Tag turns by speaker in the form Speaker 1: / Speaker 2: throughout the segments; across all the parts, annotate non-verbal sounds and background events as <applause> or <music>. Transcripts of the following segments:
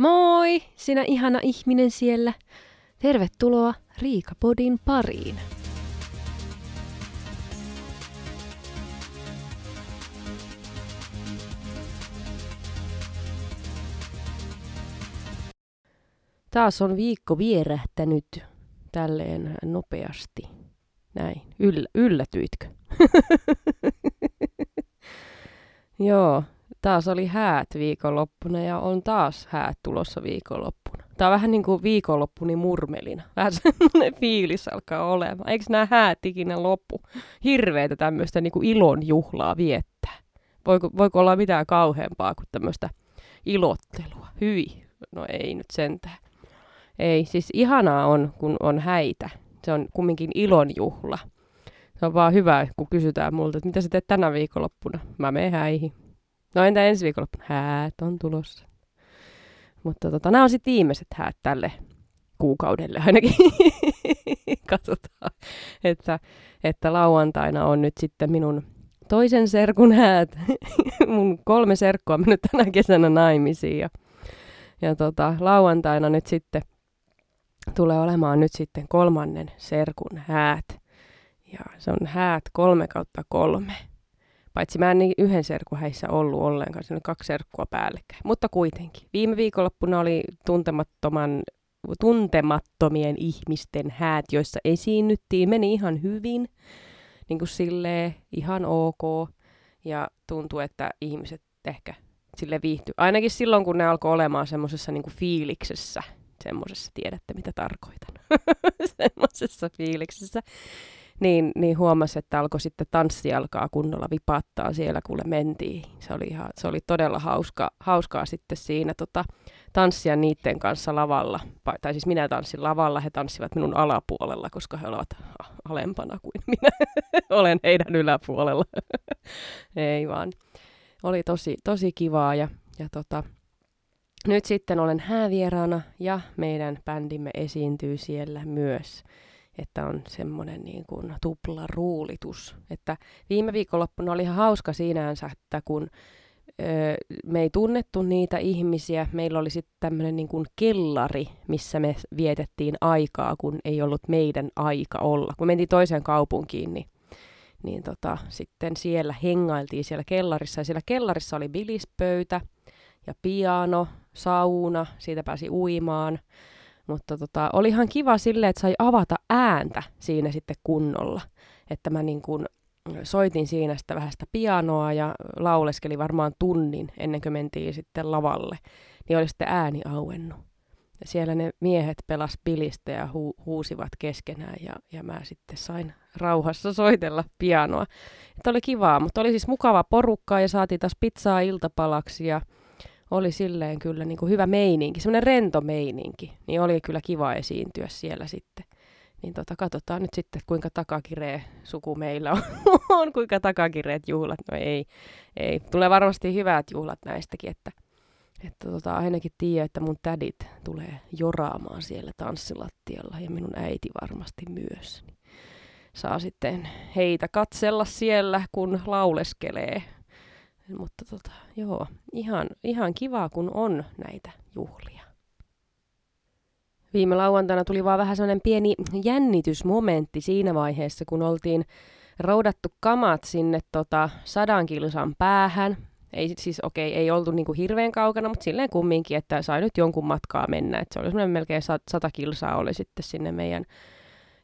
Speaker 1: Moi, sinä ihana ihminen siellä. Tervetuloa Riikapodin pariin. Taas on viikko vierähtänyt tälleen nopeasti. Näin. Yllä, yllätyitkö? <laughs> Joo, taas oli häät viikonloppuna ja on taas häät tulossa viikonloppuna. Tämä on vähän niin kuin viikonloppuni murmelina. Vähän semmoinen fiilis alkaa olemaan. Eikö nämä häät ikinä loppu? Hirveätä tämmöistä niin kuin ilon juhlaa viettää. Voiko, voiko olla mitään kauheampaa kuin tämmöistä ilottelua? Hyi. No ei nyt sentään. Ei, siis ihanaa on, kun on häitä. Se on kumminkin ilon juhla. Se on vaan hyvä, kun kysytään multa, että mitä sä teet tänä viikonloppuna. Mä menen häihin. No entä ensi viikonloppuna? Häät on tulossa. Mutta tota, nämä on sitten viimeiset häät tälle kuukaudelle ainakin. <laughs> Katsotaan, että, että lauantaina on nyt sitten minun toisen serkun häät. <laughs> Mun kolme serkkua on mennyt tänä kesänä naimisiin ja, ja tota, lauantaina nyt sitten tulee olemaan nyt sitten kolmannen serkun häät. Ja se on häät kolme kautta kolme. Paitsi mä en niin yhden serkun häissä ollut ollenkaan, se on kaksi serkkua päällekkäin. Mutta kuitenkin. Viime viikonloppuna oli tuntemattoman, tuntemattomien ihmisten häät, joissa esiinnyttiin. Meni ihan hyvin, niin kuin silleen, ihan ok. Ja tuntui, että ihmiset ehkä sille viihtyi. Ainakin silloin, kun ne alkoi olemaan semmoisessa niin fiiliksessä. Semmoisessa, tiedätte mitä tarkoitan. <laughs> semmoisessa fiiliksessä niin, niin huomasi, että alkoi sitten tanssi alkaa kunnolla vipattaa siellä, kuule mentiin. Se oli, ihan, se oli todella hauska, hauskaa sitten siinä tota, tanssia niiden kanssa lavalla. Tai siis minä tanssin lavalla, he tanssivat minun alapuolella, koska he ovat alempana kuin minä <laughs> olen heidän yläpuolella. <laughs> Ei vaan. Oli tosi, tosi kivaa ja, ja tota, nyt sitten olen häävieraana ja meidän bändimme esiintyy siellä myös että on semmoinen niin kuin tuplaruulitus. Että viime viikonloppuna oli ihan hauska siinänsä, että kun me ei tunnettu niitä ihmisiä, meillä oli sitten tämmöinen niin kuin kellari, missä me vietettiin aikaa, kun ei ollut meidän aika olla. Kun mentiin toiseen kaupunkiin, niin, niin tota, sitten siellä hengailtiin siellä kellarissa, ja siellä kellarissa oli bilispöytä ja piano, sauna, siitä pääsi uimaan. Mutta tota, oli ihan kiva sille, että sai avata ääntä siinä sitten kunnolla. Että mä niin kuin soitin siinä sitä vähän sitä pianoa ja lauleskeli varmaan tunnin ennen kuin mentiin sitten lavalle. Niin oli sitten ääni auennut. Ja siellä ne miehet pelas pilistä ja hu- huusivat keskenään ja, ja mä sitten sain rauhassa soitella pianoa. Että oli kivaa, mutta oli siis mukava porukka ja saatiin taas pizzaa iltapalaksi ja oli silleen kyllä niin kuin hyvä meininki, semmoinen rento meininki, niin oli kyllä kiva esiintyä siellä sitten. Niin tota, katsotaan nyt sitten, kuinka takakireä suku meillä on, <laughs> on kuinka takakireet juhlat. No ei, ei. Tulee varmasti hyvät juhlat näistäkin, että, että tota, ainakin tiedän, että mun tädit tulee joraamaan siellä tanssilattialla ja minun äiti varmasti myös. Niin saa sitten heitä katsella siellä, kun lauleskelee mutta tota, joo, ihan, ihan kivaa, kun on näitä juhlia. Viime lauantaina tuli vaan vähän sellainen pieni jännitysmomentti siinä vaiheessa, kun oltiin roudattu kamat sinne tota, sadan kilsan päähän. Ei siis, okei, okay, ei oltu niinku hirveän kaukana, mutta silleen kumminkin, että sai nyt jonkun matkaa mennä. Et se oli semmoinen melkein sata kilsaa oli sitten sinne meidän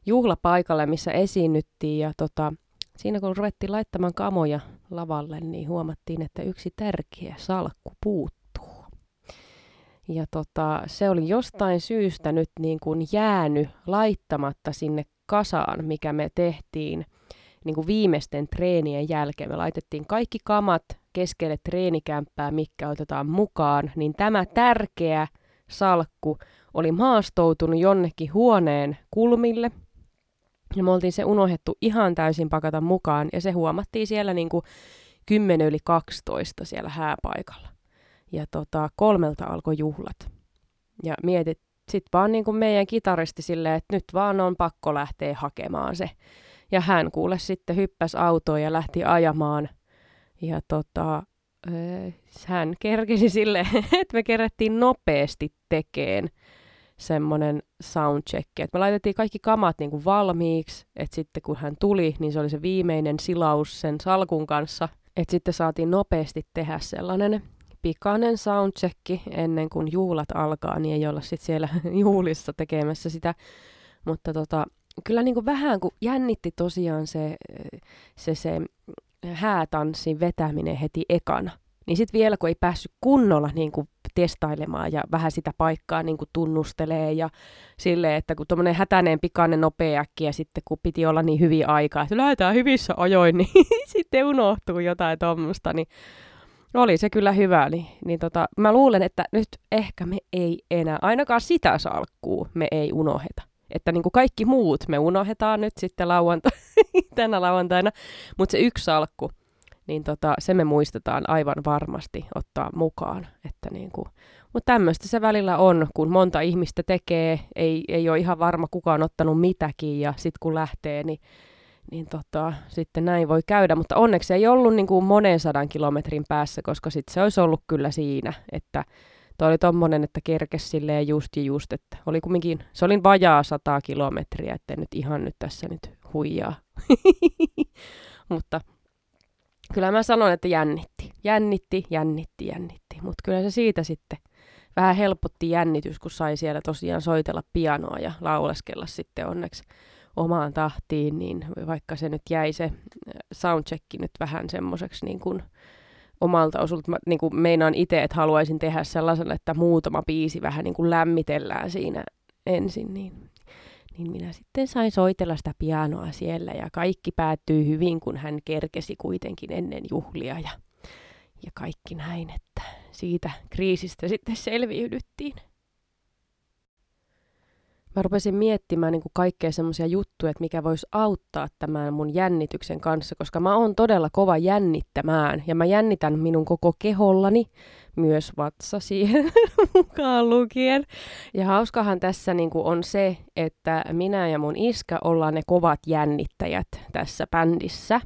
Speaker 1: juhlapaikalle, missä esiinnyttiin. Ja tota, siinä kun ruvettiin laittamaan kamoja lavalle, niin huomattiin, että yksi tärkeä salkku puuttuu. Ja tota, se oli jostain syystä nyt niin kuin jäänyt laittamatta sinne kasaan, mikä me tehtiin niin kuin viimeisten treenien jälkeen. Me laitettiin kaikki kamat keskelle treenikämppää, mikä otetaan mukaan, niin tämä tärkeä salkku oli maastoutunut jonnekin huoneen kulmille – ja me oltiin se unohdettu ihan täysin pakata mukaan, ja se huomattiin siellä niin kuin 10 yli 12 siellä hääpaikalla. Ja tota, kolmelta alkoi juhlat. Ja mietit sitten vaan niin kuin meidän kitaristi silleen, että nyt vaan on pakko lähteä hakemaan se. Ja hän kuule sitten hyppäs autoon ja lähti ajamaan. Ja tota, hän kerkesi sille, <laughs> että me kerättiin nopeasti tekeen semmoinen soundcheck. Et me laitettiin kaikki kamat niin kuin valmiiksi, että sitten kun hän tuli, niin se oli se viimeinen silaus sen salkun kanssa. Että sitten saatiin nopeasti tehdä sellainen pikainen soundcheck ennen kuin juulat alkaa, niin ei olla sitten siellä <laughs> juulissa tekemässä sitä. Mutta tota, kyllä niin kuin vähän kun jännitti tosiaan se, se, se häätanssin vetäminen heti ekana. Niin sitten vielä kun ei päässyt kunnolla niin kuin testailemaan ja vähän sitä paikkaa niin kuin tunnustelee ja sille, että kun tuommoinen hätäinen, pikainen, nopea ja sitten kun piti olla niin hyvin aikaa, että lähdetään hyvissä ajoin, <laughs> niin sitten unohtuu jotain tuommoista, niin oli se kyllä hyvä. Niin, niin tota, mä luulen, että nyt ehkä me ei enää, ainakaan sitä salkkuu me ei unoheta. Että niin kuin kaikki muut me unohdetaan nyt sitten lauanta- <laughs> tänä lauantaina, mutta se yksi salkku, niin tota, se me muistetaan aivan varmasti ottaa mukaan. Että niin kuin, mutta tämmöistä se välillä on, kun monta ihmistä tekee, ei, ei ole ihan varma kukaan ottanut mitäkin ja sitten kun lähtee, niin, niin tota, sitten näin voi käydä. Mutta onneksi ei ollut niin kuin monen sadan kilometrin päässä, koska sitten se olisi ollut kyllä siinä, että Tuo oli tommonen, että kerkes silleen just ja just, että oli kumminkin, se oli vajaa sata kilometriä, että nyt ihan nyt tässä nyt huijaa. <laughs> Mutta kyllä mä sanon, että jännitti. Jännitti, jännitti, jännitti. Mutta kyllä se siitä sitten vähän helpotti jännitys, kun sai siellä tosiaan soitella pianoa ja lauleskella sitten onneksi omaan tahtiin, niin vaikka se nyt jäi se soundcheck nyt vähän semmoiseksi niin kuin omalta osulta. Mä niin kuin meinaan itse, että haluaisin tehdä sellaisen, että muutama biisi vähän niin kuin lämmitellään siinä ensin, niin, niin minä sitten sain soitella sitä pianoa siellä ja kaikki päättyi hyvin, kun hän kerkesi kuitenkin ennen juhlia ja, ja kaikki näin, että siitä kriisistä sitten selviydyttiin mä rupesin miettimään niin kuin kaikkea semmoisia juttuja, että mikä voisi auttaa tämän mun jännityksen kanssa, koska mä oon todella kova jännittämään ja mä jännitän minun koko kehollani, myös vatsa siihen <laughs> mukaan lukien. Ja hauskahan tässä niin kuin on se, että minä ja mun iskä ollaan ne kovat jännittäjät tässä bändissä.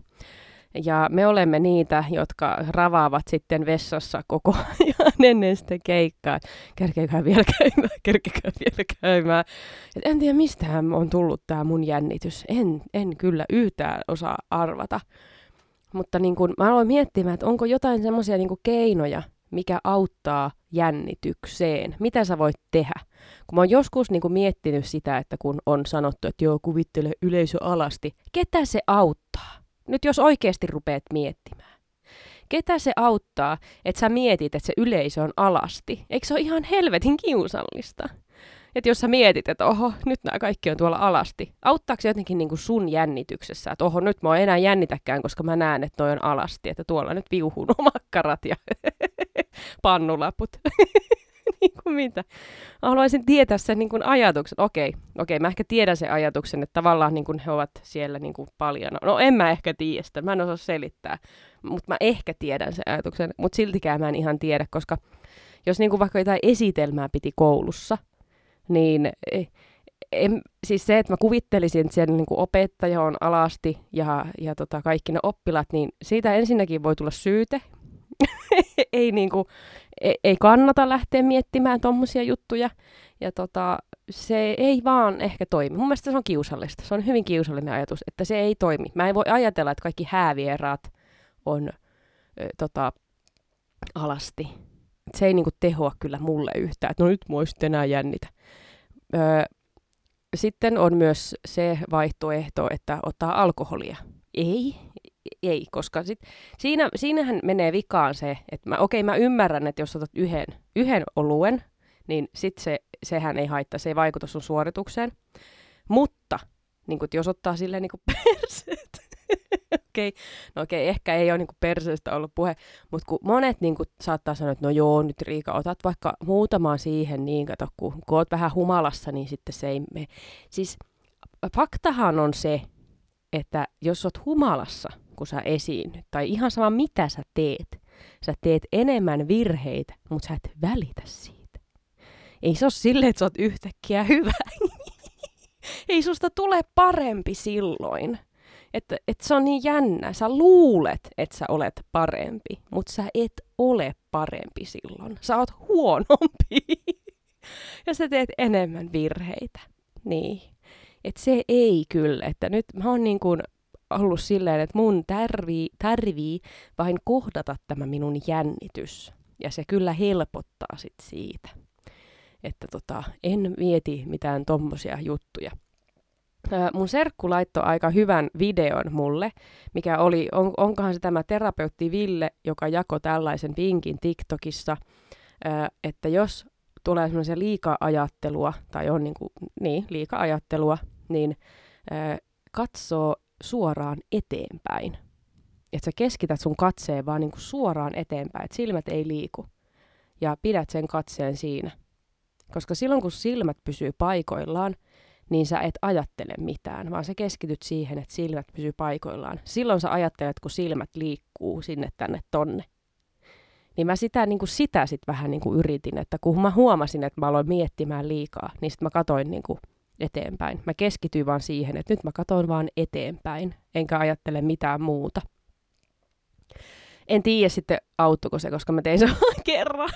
Speaker 1: Ja me olemme niitä, jotka ravaavat sitten vessassa koko <laughs> ajan ennen sitä keikkaa. Kerkeekää vielä käymään, <laughs> kerkeekää vielä käymään. Et en tiedä, mistä on tullut tämä mun jännitys. En, en kyllä yhtään osaa arvata. Mutta niin kun, mä aloin miettimään, että onko jotain semmoisia niin keinoja, mikä auttaa jännitykseen. Mitä sä voit tehdä? Kun mä oon joskus niin kuin miettinyt sitä, että kun on sanottu, että joo, kuvittele yleisö alasti. Ketä se auttaa? Nyt jos oikeasti rupeat miettimään. Ketä se auttaa, että sä mietit, että se yleisö on alasti? Eikö se ole ihan helvetin kiusallista? Että jos sä mietit, että oho, nyt nämä kaikki on tuolla alasti. Auttaako se jotenkin niin kuin sun jännityksessä, että oho, nyt mä en enää jännitäkään, koska mä näen, että toi on alasti, että tuolla nyt viuhuu makkarat ja <laughs> pannulaput. <laughs> <laughs> niin kuin mitä. Haluaisin tietää sen niin kuin ajatuksen. Okei, okei, mä ehkä tiedän sen ajatuksen, että tavallaan niin kuin he ovat siellä niin kuin paljon. No en mä ehkä tiedä sitä, mä en osaa selittää, mutta mä ehkä tiedän sen ajatuksen, mutta siltikään mä en ihan tiedä, koska jos niin kuin vaikka jotain esitelmää piti koulussa, niin en, siis se, että mä kuvittelisin, että siellä niin kuin opettaja on alasti ja, ja tota, kaikki ne oppilaat, niin siitä ensinnäkin voi tulla syyte, <laughs> ei, niinku, ei, ei kannata lähteä miettimään tuommoisia juttuja. Ja tota, se ei vaan ehkä toimi. Mun mielestä se on kiusallista. Se on hyvin kiusallinen ajatus, että se ei toimi. Mä en voi ajatella, että kaikki häävieraat on ö, tota, alasti. Se ei niinku tehoa kyllä mulle yhtään, no nyt mua enää jännitä. Ö, sitten on myös se vaihtoehto, että ottaa alkoholia. Ei, ei, koska sit, siinä, siinähän menee vikaan se, että mä, okei mä ymmärrän, että jos otat yhden, yhden oluen, niin sit se, sehän ei haittaa, se ei vaikuta sun suoritukseen. Mutta niin kun, jos ottaa silleen niin <laughs> perseet, okei, okay. no okei, okay, ehkä ei ole niin perseestä ollut puhe, mutta kun monet niin kun, saattaa sanoa, että no joo, nyt Riika, otat vaikka muutamaan siihen, niin kato, kun, kun oot vähän humalassa, niin sitten se ei me. Siis faktahan on se, että jos oot humalassa, kun sä esiinnyt, tai ihan sama mitä sä teet, sä teet enemmän virheitä, mutta sä et välitä siitä. Ei se ole silleen, että sä oot yhtäkkiä hyvä. <laughs> Ei susta tule parempi silloin. Että, että se on niin jännä. Sä luulet, että sä olet parempi, mutta sä et ole parempi silloin. Sä oot huonompi. <laughs> ja sä teet enemmän virheitä. Niin. Et se ei kyllä. Että nyt mä oon niin kuin ollut silleen, että mun tarvii, tarvii vain kohdata tämä minun jännitys. Ja se kyllä helpottaa sit siitä. Että tota, en mieti mitään tommosia juttuja. Ää, mun serkku laittoi aika hyvän videon mulle, mikä oli, on, onkohan se tämä terapeutti Ville, joka jako tällaisen vinkin TikTokissa, ää, että jos tulee semmoisia liika-ajattelua, tai on niinku, niin, liika-ajattelua, niin ää, katsoo suoraan eteenpäin. Että sä keskität sun katseen vaan niinku suoraan eteenpäin, että silmät ei liiku. Ja pidät sen katseen siinä. Koska silloin kun silmät pysyy paikoillaan, niin sä et ajattele mitään, vaan sä keskityt siihen, että silmät pysyy paikoillaan. Silloin sä ajattelet, kun silmät liikkuu sinne tänne tonne. Niin mä sitä, niin kuin sitä sit vähän niin kuin yritin, että kun mä huomasin, että mä aloin miettimään liikaa, niin sitten mä katoin niin kuin eteenpäin. Mä keskityin vaan siihen, että nyt mä katoin vaan eteenpäin, enkä ajattele mitään muuta. En tiedä sitten auttuko se, koska mä tein sen <laughs> kerran.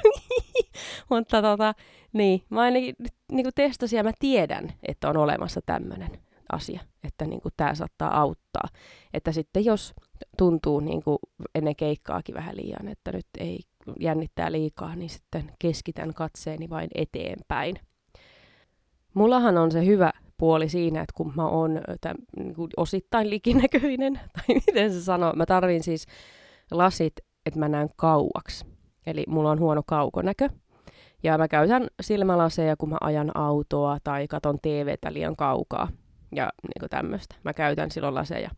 Speaker 1: Mutta tota, niin, mä ainakin niin kuin testasin ja mä tiedän, että on olemassa tämmöinen asia, että niin tämä saattaa auttaa. Että sitten jos tuntuu niin kuin ennen keikkaakin vähän liian, että nyt ei jännittää liikaa, niin sitten keskitän katseeni vain eteenpäin. Mullahan on se hyvä puoli siinä, että kun mä oon niin kuin osittain likinäköinen, <laughs> tai miten se sanoo, mä tarvin siis lasit, että mä näen kauaksi. Eli mulla on huono kaukonäkö. Ja mä käytän silmälaseja, kun mä ajan autoa tai katon TVtä liian kaukaa. Ja niin tämmöistä. Mä käytän silloin laseja.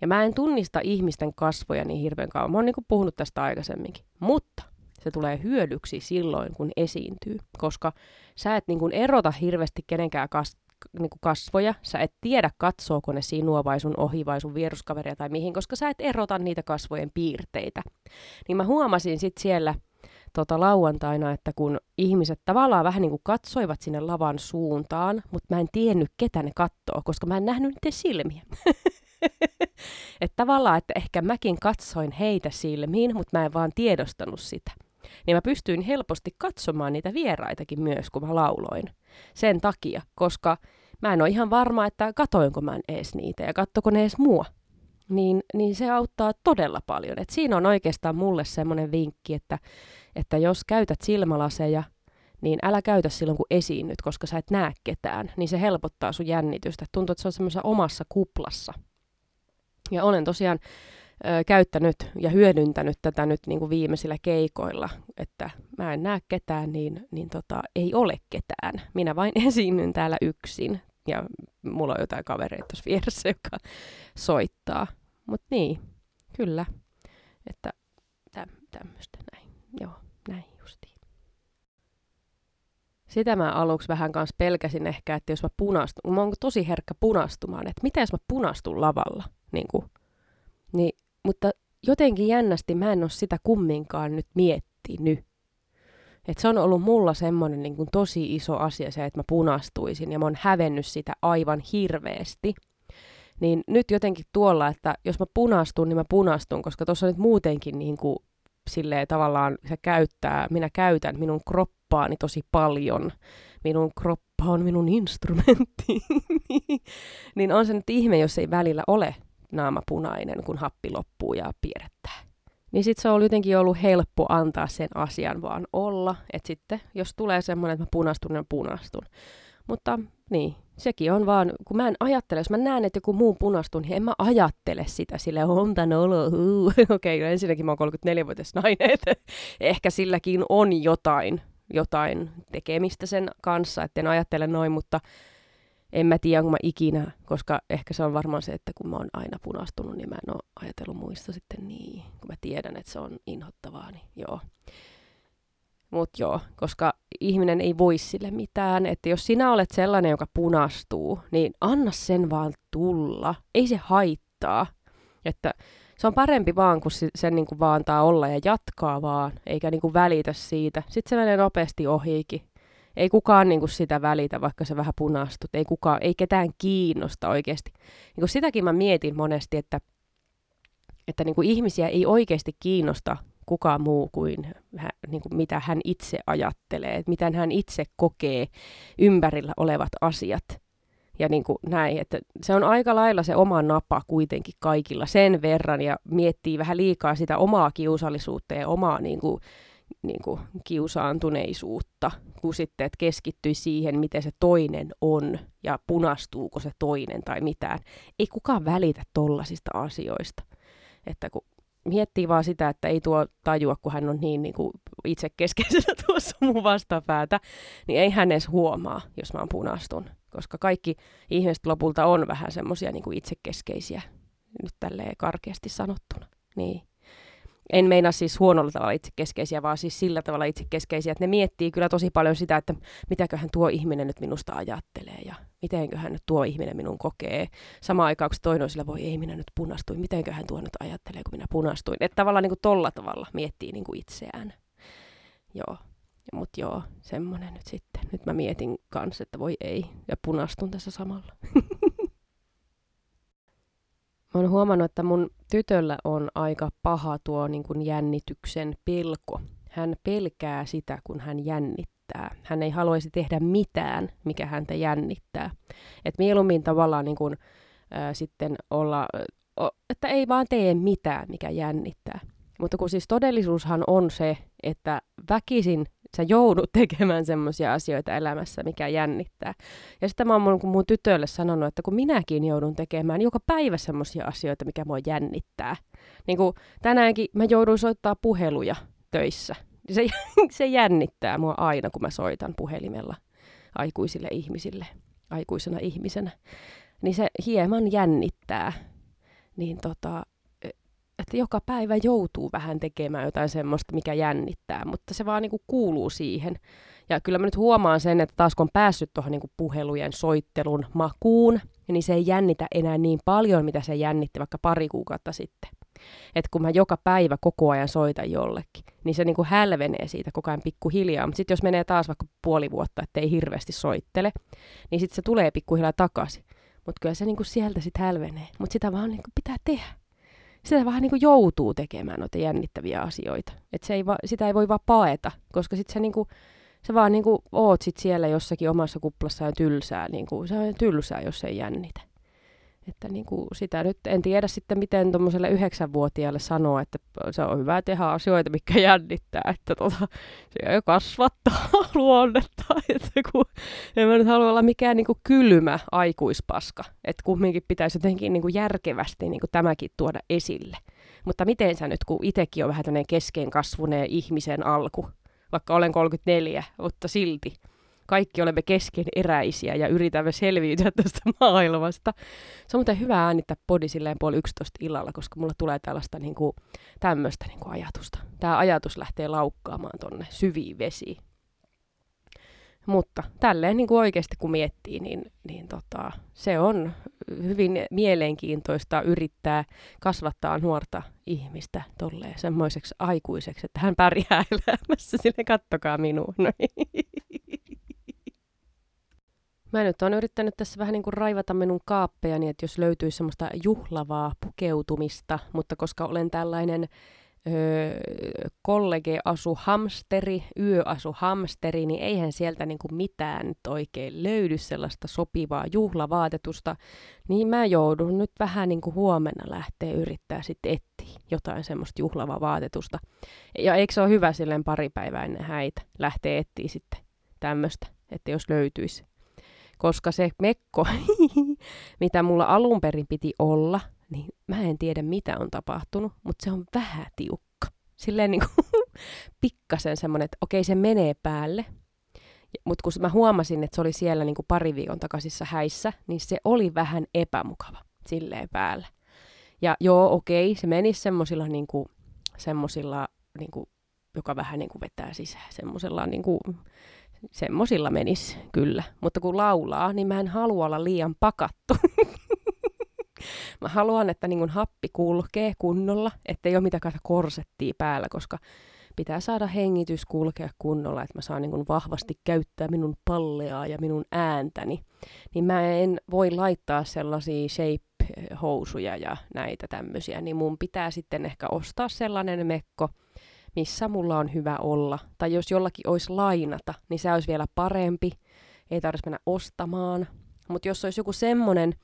Speaker 1: Ja mä en tunnista ihmisten kasvoja niin hirveän kauan. Mä oon niin puhunut tästä aikaisemminkin. Mutta se tulee hyödyksi silloin, kun esiintyy. Koska sä et niin erota hirveästi kenenkään kas- niin kasvoja. Sä et tiedä, katsooko ne sinua vai sun ohi vai sun vieruskaveria tai mihin, koska sä et erota niitä kasvojen piirteitä. Niin mä huomasin sitten siellä tota, lauantaina, että kun ihmiset tavallaan vähän niin kuin katsoivat sinne lavan suuntaan, mutta mä en tiennyt, ketä ne katsoo, koska mä en nähnyt niiden silmiä. <laughs> että tavallaan, että ehkä mäkin katsoin heitä silmiin, mutta mä en vaan tiedostanut sitä. Niin mä pystyin helposti katsomaan niitä vieraitakin myös, kun mä lauloin. Sen takia, koska mä en ole ihan varma, että katoinko mä ees niitä ja kattoko ne ees mua niin, niin se auttaa todella paljon. Et siinä on oikeastaan mulle semmoinen vinkki, että, että jos käytät silmälaseja, niin älä käytä silloin, kun esiinnyt, koska sä et näe ketään, niin se helpottaa sun jännitystä. Tuntuu, että se on semmoisessa omassa kuplassa. Ja olen tosiaan ö, käyttänyt ja hyödyntänyt tätä nyt niin kuin viimeisillä keikoilla, että mä en näe ketään, niin, niin tota, ei ole ketään. Minä vain <laughs> esiinnyn täällä yksin ja mulla on jotain kavereita tuossa vieressä, <laughs> joka soittaa. Mutta niin, kyllä, että täm, tämmöistä näin. Joo, näin justiin. Sitä mä aluksi vähän kanssa pelkäsin ehkä, että jos mä punastun, mä oon tosi herkkä punastumaan, että mitä jos mä punastun lavalla, niin, kuin, niin mutta jotenkin jännästi mä en ole sitä kumminkaan nyt miettinyt. Et se on ollut mulla semmoinen niin kuin tosi iso asia se, että mä punastuisin ja mä oon hävennyt sitä aivan hirveästi. Niin nyt jotenkin tuolla, että jos mä punastun, niin mä punastun, koska tuossa nyt muutenkin niin kuin, silleen tavallaan se käyttää, minä käytän minun kroppaani tosi paljon. Minun kroppa on minun instrumentti. <laughs> niin on se nyt ihme, jos ei välillä ole naama punainen, kun happi loppuu ja piirrettää. Niin sitten se on jotenkin ollut helppo antaa sen asian vaan olla. Että sitten, jos tulee semmoinen, että mä punastun, niin punastun. Mutta niin, sekin on vaan, kun mä en ajattele, jos mä näen, että joku muu punastuu, niin en mä ajattele sitä sille on tän olo, <laughs> Okei, okay, ensinnäkin mä oon 34-vuotias nainen, että ehkä silläkin on jotain, jotain tekemistä sen kanssa, etten ajattele noin, mutta en mä tiedä, kun mä ikinä, koska ehkä se on varmaan se, että kun mä oon aina punastunut, niin mä en ole ajatellut muista sitten niin, kun mä tiedän, että se on inhottavaa, niin joo. Mut joo, koska ihminen ei voi sille mitään, että jos sinä olet sellainen, joka punastuu, niin anna sen vaan tulla. Ei se haittaa. Että se on parempi vaan, kun sen niin kuin vaan antaa olla ja jatkaa vaan, eikä niin kuin välitä siitä. Sitten se menee nopeasti ohiikin. Ei kukaan niin kuin sitä välitä, vaikka se vähän punastut. Ei, kukaan, ei ketään kiinnosta oikeasti. Niin kuin sitäkin mä mietin monesti, että, että niin kuin ihmisiä ei oikeasti kiinnosta kukaan muu kuin, hän, niin kuin mitä hän itse ajattelee, että miten hän itse kokee ympärillä olevat asiat. Ja niin kuin näin, että se on aika lailla se oma napa kuitenkin kaikilla sen verran ja miettii vähän liikaa sitä omaa kiusallisuutta ja omaa niin kuin, niin kuin kiusaantuneisuutta, kun sitten että keskittyy siihen, miten se toinen on ja punastuuko se toinen tai mitään. Ei kukaan välitä tollasista asioista. Että kun miettii vaan sitä, että ei tuo tajua, kun hän on niin, niin kuin itse keskeisenä <laughs> tuossa mun vastapäätä, niin ei hän edes huomaa, jos mä punastun. Koska kaikki ihmiset lopulta on vähän semmoisia niin itsekeskeisiä, nyt tälleen karkeasti sanottuna. Niin en meina siis huonolla tavalla itsekeskeisiä, vaan siis sillä tavalla itsekeskeisiä, että ne miettii kyllä tosi paljon sitä, että mitäköhän tuo ihminen nyt minusta ajattelee ja mitenköhän nyt tuo ihminen minun kokee. Sama aikaan, kun toinen sillä, voi ei minä nyt punastuin, mitenköhän tuo nyt ajattelee, kun minä punastuin. Että tavallaan niin kuin tolla tavalla miettii niin kuin itseään. Joo, mutta joo, semmonen nyt sitten. Nyt mä mietin kanssa, että voi ei, ja punastun tässä samalla. <laughs> Mä oon huomannut, että mun tytöllä on aika paha tuo niin kuin jännityksen pelko. Hän pelkää sitä, kun hän jännittää. Hän ei haluaisi tehdä mitään, mikä häntä jännittää. Et mieluummin tavallaan niin kuin, ää, sitten olla, että ei vaan tee mitään, mikä jännittää. Mutta kun siis todellisuushan on se, että väkisin sä joudut <laughs> tekemään semmoisia asioita elämässä, mikä jännittää. Ja sitten mä oon mun, mun tytölle sanonut, että kun minäkin joudun tekemään joka päivä semmoisia asioita, mikä mua jännittää. Niin kuin tänäänkin mä jouduin soittaa puheluja töissä. Se, <laughs> se jännittää mua aina, kun mä soitan puhelimella aikuisille ihmisille, aikuisena ihmisenä. Niin se hieman jännittää. Niin tota, että joka päivä joutuu vähän tekemään jotain semmoista, mikä jännittää, mutta se vaan niinku kuuluu siihen. Ja kyllä mä nyt huomaan sen, että taas kun on päässyt tuohon niinku puhelujen soittelun makuun, niin se ei jännitä enää niin paljon, mitä se jännitti vaikka pari kuukautta sitten. Että kun mä joka päivä koko ajan soitan jollekin, niin se niinku hälvenee siitä koko ajan pikkuhiljaa. Mutta sitten jos menee taas vaikka puoli vuotta, ettei hirveästi soittele, niin sitten se tulee pikkuhiljaa takaisin. Mutta kyllä se niinku sieltä sitten hälvenee. Mutta sitä vaan niinku pitää tehdä sitä vähän niin kuin joutuu tekemään noita jännittäviä asioita. Et se ei va, sitä ei voi vaan paeta, koska sitten se, niin kuin, sä vaan niin kuin oot sit siellä jossakin omassa kuplassa ja tylsää. Niin kuin, se on tylsää, jos ei jännitä. Että niin kuin sitä nyt en tiedä sitten, miten tuommoiselle yhdeksänvuotiaalle sanoo, että se on hyvä tehdä asioita, mikä jännittää, että tota, se jo kasvattaa <laughs> luonnetta. Että kun, en mä nyt halua olla mikään niin kuin kylmä aikuispaska, että kumminkin pitäisi jotenkin niin kuin järkevästi niin kuin tämäkin tuoda esille. Mutta miten sä nyt, kun itsekin on vähän tämmöinen keskenkasvuneen ihmisen alku, vaikka olen 34, mutta silti, kaikki olemme keskeneräisiä ja yritämme selviytyä tästä <laughs> maailmasta. Se on muuten hyvä äänittää podi silleen puoli 11 illalla, koska mulla tulee tällaista niin kuin, tämmöistä niin kuin ajatusta. Tämä ajatus lähtee laukkaamaan tonne syviin vesiin. Mutta tälleen niin kuin oikeasti kun miettii, niin, niin tota, se on hyvin mielenkiintoista yrittää kasvattaa nuorta ihmistä tolleen semmoiseksi aikuiseksi, että hän pärjää <laughs> elämässä. Sille kattokaa minua. <laughs> No. Mä nyt oon yrittänyt tässä vähän niin kuin raivata minun kaappejani, että jos löytyisi semmoista juhlavaa pukeutumista, mutta koska olen tällainen öö, kollege-asu hamsteri, yöasu hamsteri, niin eihän sieltä niin kuin mitään nyt oikein löydy sellaista sopivaa juhlavaatetusta, niin mä joudun nyt vähän niin kuin huomenna lähteä yrittää sitten etsiä jotain semmoista juhlavaa vaatetusta. Ja eikö se ole hyvä silleen pari päivää ennen häitä lähteä etsiä sitten tämmöistä, että jos löytyisi koska se mekko, <laughs> mitä mulla alun perin piti olla, niin mä en tiedä mitä on tapahtunut, mutta se on vähän tiukka. Silleen niin kuin <laughs> pikkasen semmoinen, että okei se menee päälle, mutta kun mä huomasin, että se oli siellä niin kuin pari viikon takaisissa häissä, niin se oli vähän epämukava silleen päällä. Ja joo, okei, se meni semmoisilla, niin kuin, semmosilla niin kuin, joka vähän niin kuin vetää sisään, semmoisella niin kuin, Semmosilla menisi kyllä, mutta kun laulaa, niin mä en halua olla liian pakattu. <laughs> mä haluan, että niin happi kulkee kunnolla, ettei ole mitään korsettia päällä, koska pitää saada hengitys kulkea kunnolla, että mä saan niin vahvasti käyttää minun palleaa ja minun ääntäni. Niin mä en voi laittaa sellaisia shape-housuja ja näitä tämmöisiä, niin mun pitää sitten ehkä ostaa sellainen mekko, missä mulla on hyvä olla. Tai jos jollakin olisi lainata, niin se olisi vielä parempi. Ei tarvitsisi mennä ostamaan. Mutta jos olisi joku semmoinen,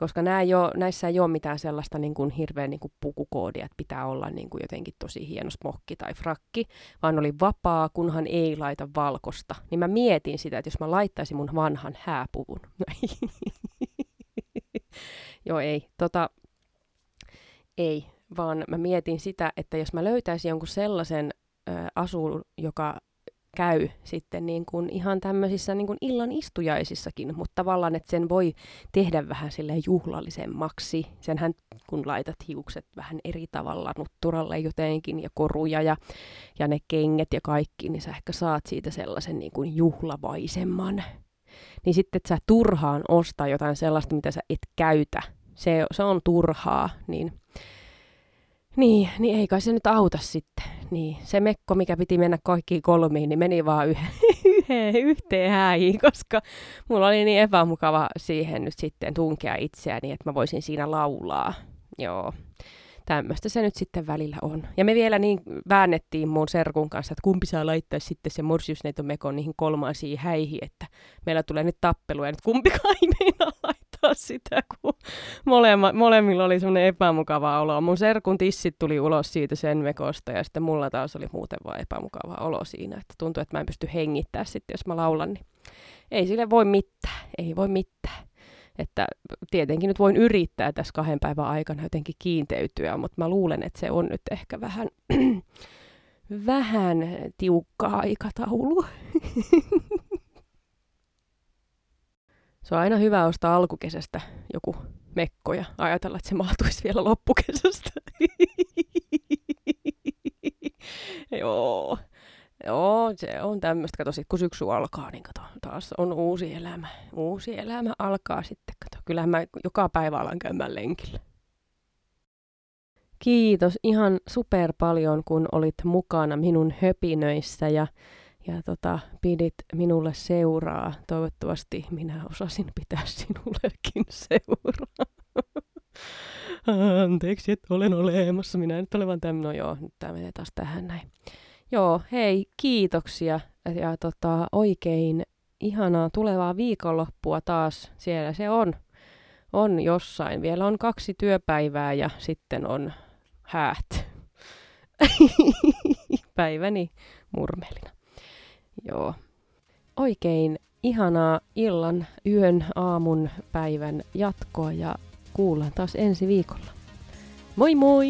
Speaker 1: koska nää ei ole, näissä ei ole mitään sellaista niin kuin hirveän niin kuin pukukoodia, että pitää olla niin kuin jotenkin tosi hieno smokki tai frakki, vaan oli vapaa, kunhan ei laita valkosta. Niin mä mietin sitä, että jos mä laittaisin mun vanhan hääpuvun. <laughs> Joo, ei. Tota, ei, vaan mä mietin sitä, että jos mä löytäisin jonkun sellaisen ö, asun, joka käy sitten niin kuin ihan tämmöisissä niin kuin illan istujaisissakin, mutta tavallaan, että sen voi tehdä vähän sille juhlallisemmaksi. Senhän kun laitat hiukset vähän eri tavalla nutturalle jotenkin ja koruja ja, ja ne kengät ja kaikki, niin sä ehkä saat siitä sellaisen niin kuin juhlavaisemman. Niin sitten, että sä turhaan ostaa jotain sellaista, mitä sä et käytä, se, se on turhaa, niin niin, niin ei kai se nyt auta sitten. Niin, se mekko, mikä piti mennä kaikkiin kolmiin, niin meni vaan yhden, <laughs> yhden, yhteen häihin, koska mulla oli niin epämukava siihen nyt sitten tunkea itseäni, että mä voisin siinä laulaa. Joo, tämmöistä se nyt sitten välillä on. Ja me vielä niin väännettiin mun serkun kanssa, että kumpi saa laittaa sitten se morsiusneiton mekon niihin kolmaisiin häihin, että meillä tulee nyt tappelu ja nyt kumpikaan ei meinaa laittaa sitä, kun molemma, molemmilla oli semmoinen epämukava olo. Mun serkun tissit tuli ulos siitä sen mekosta ja sitten mulla taas oli muuten vaan epämukava olo siinä, että tuntuu, että mä en pysty hengittämään sitten, jos mä laulan, niin ei sille voi mitään, ei voi mitään. Että tietenkin nyt voin yrittää tässä kahden päivän aikana jotenkin kiinteytyä, mutta mä luulen, että se on nyt ehkä vähän, <clears throat> vähän tiukka aikataulu. <laughs> se on aina hyvä ostaa alkukesästä joku mekko ja ajatella, että se mahtuisi vielä loppukesästä. <laughs> Joo. Joo, se on tämmöistä. Kato, sit kun syksy alkaa, niin kato, taas on uusi elämä. Uusi elämä alkaa sitten. Kato, kyllähän mä joka päivä alan käymään lenkillä. Kiitos ihan super paljon, kun olit mukana minun höpinöissä ja, ja tota, pidit minulle seuraa. Toivottavasti minä osasin pitää sinullekin seuraa. <laughs> Anteeksi, että olen olemassa. Minä nyt olen vaan tämmöinen. No joo, nyt tämä menee taas tähän näin. Joo, hei, kiitoksia ja tota, oikein ihanaa tulevaa viikonloppua taas. Siellä se on, on jossain. Vielä on kaksi työpäivää ja sitten on häät. <laughs> Päiväni murmelina. Joo. Oikein ihanaa illan, yön, aamun, päivän jatkoa ja kuullaan taas ensi viikolla. Moi moi!